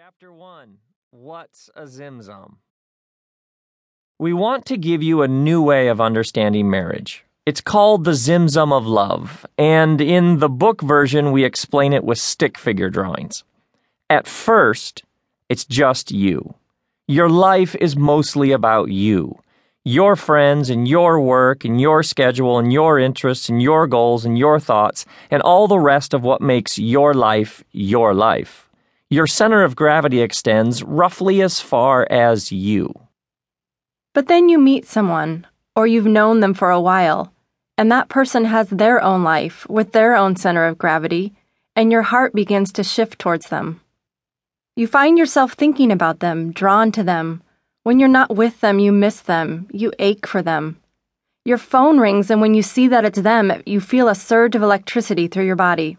Chapter 1 What's a Zimzum? We want to give you a new way of understanding marriage. It's called the Zimzum of Love, and in the book version, we explain it with stick figure drawings. At first, it's just you. Your life is mostly about you. Your friends and your work and your schedule and your interests and your goals and your thoughts and all the rest of what makes your life your life your center of gravity extends roughly as far as you. But then you meet someone, or you've known them for a while, and that person has their own life with their own center of gravity, and your heart begins to shift towards them. You find yourself thinking about them, drawn to them. When you're not with them, you miss them, you ache for them. Your phone rings, and when you see that it's them, you feel a surge of electricity through your body.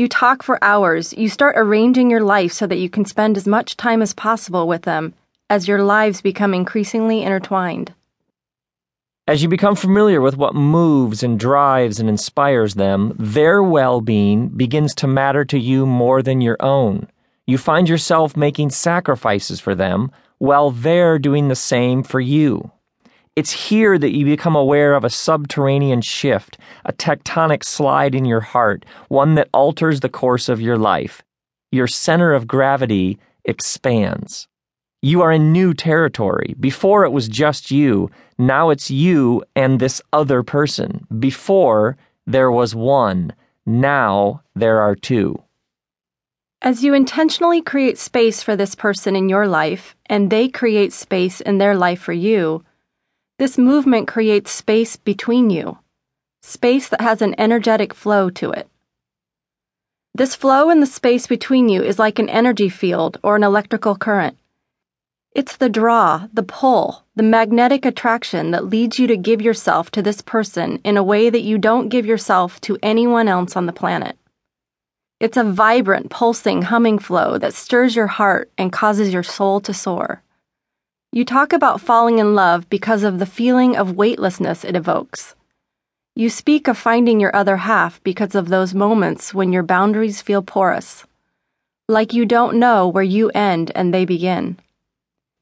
You talk for hours. You start arranging your life so that you can spend as much time as possible with them as your lives become increasingly intertwined. As you become familiar with what moves and drives and inspires them, their well being begins to matter to you more than your own. You find yourself making sacrifices for them while they're doing the same for you. It's here that you become aware of a subterranean shift, a tectonic slide in your heart, one that alters the course of your life. Your center of gravity expands. You are in new territory. Before it was just you, now it's you and this other person. Before there was one, now there are two. As you intentionally create space for this person in your life, and they create space in their life for you, this movement creates space between you, space that has an energetic flow to it. This flow in the space between you is like an energy field or an electrical current. It's the draw, the pull, the magnetic attraction that leads you to give yourself to this person in a way that you don't give yourself to anyone else on the planet. It's a vibrant, pulsing, humming flow that stirs your heart and causes your soul to soar. You talk about falling in love because of the feeling of weightlessness it evokes. You speak of finding your other half because of those moments when your boundaries feel porous, like you don't know where you end and they begin.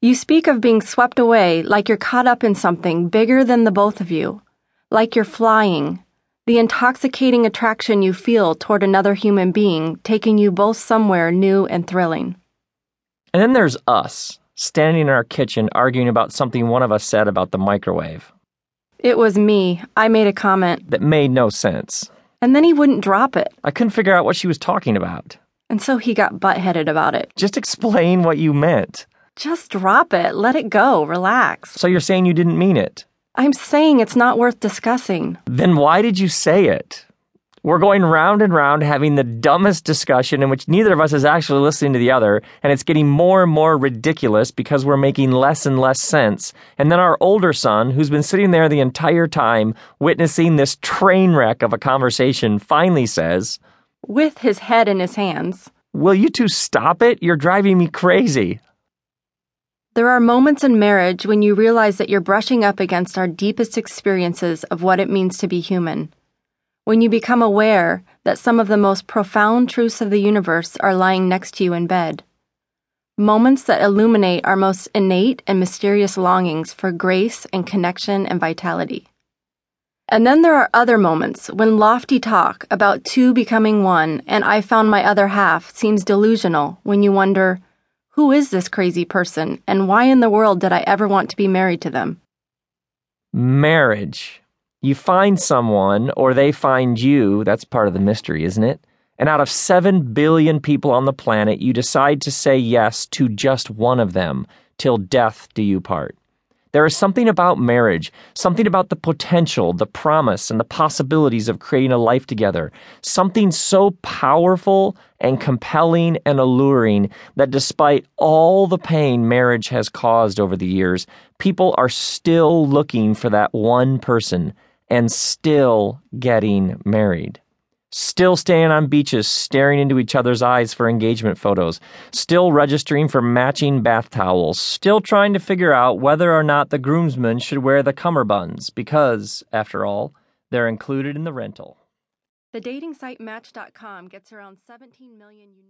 You speak of being swept away like you're caught up in something bigger than the both of you, like you're flying, the intoxicating attraction you feel toward another human being taking you both somewhere new and thrilling. And then there's us standing in our kitchen arguing about something one of us said about the microwave. It was me. I made a comment. That made no sense. And then he wouldn't drop it. I couldn't figure out what she was talking about. And so he got butt-headed about it. Just explain what you meant. Just drop it. Let it go. Relax. So you're saying you didn't mean it? I'm saying it's not worth discussing. Then why did you say it? We're going round and round having the dumbest discussion in which neither of us is actually listening to the other, and it's getting more and more ridiculous because we're making less and less sense. And then our older son, who's been sitting there the entire time witnessing this train wreck of a conversation, finally says, with his head in his hands, Will you two stop it? You're driving me crazy. There are moments in marriage when you realize that you're brushing up against our deepest experiences of what it means to be human when you become aware that some of the most profound truths of the universe are lying next to you in bed. Moments that illuminate our most innate and mysterious longings for grace and connection and vitality. And then there are other moments when lofty talk about two becoming one and I found my other half seems delusional when you wonder, who is this crazy person and why in the world did I ever want to be married to them? Marriage you find someone or they find you, that's part of the mystery, isn't it? And out of 7 billion people on the planet, you decide to say yes to just one of them, till death do you part. There is something about marriage, something about the potential, the promise, and the possibilities of creating a life together, something so powerful and compelling and alluring that despite all the pain marriage has caused over the years, people are still looking for that one person and still getting married. Still staying on beaches, staring into each other's eyes for engagement photos. Still registering for matching bath towels. Still trying to figure out whether or not the groomsmen should wear the cummerbunds because, after all, they're included in the rental. The dating site Match.com gets around 17 million unique.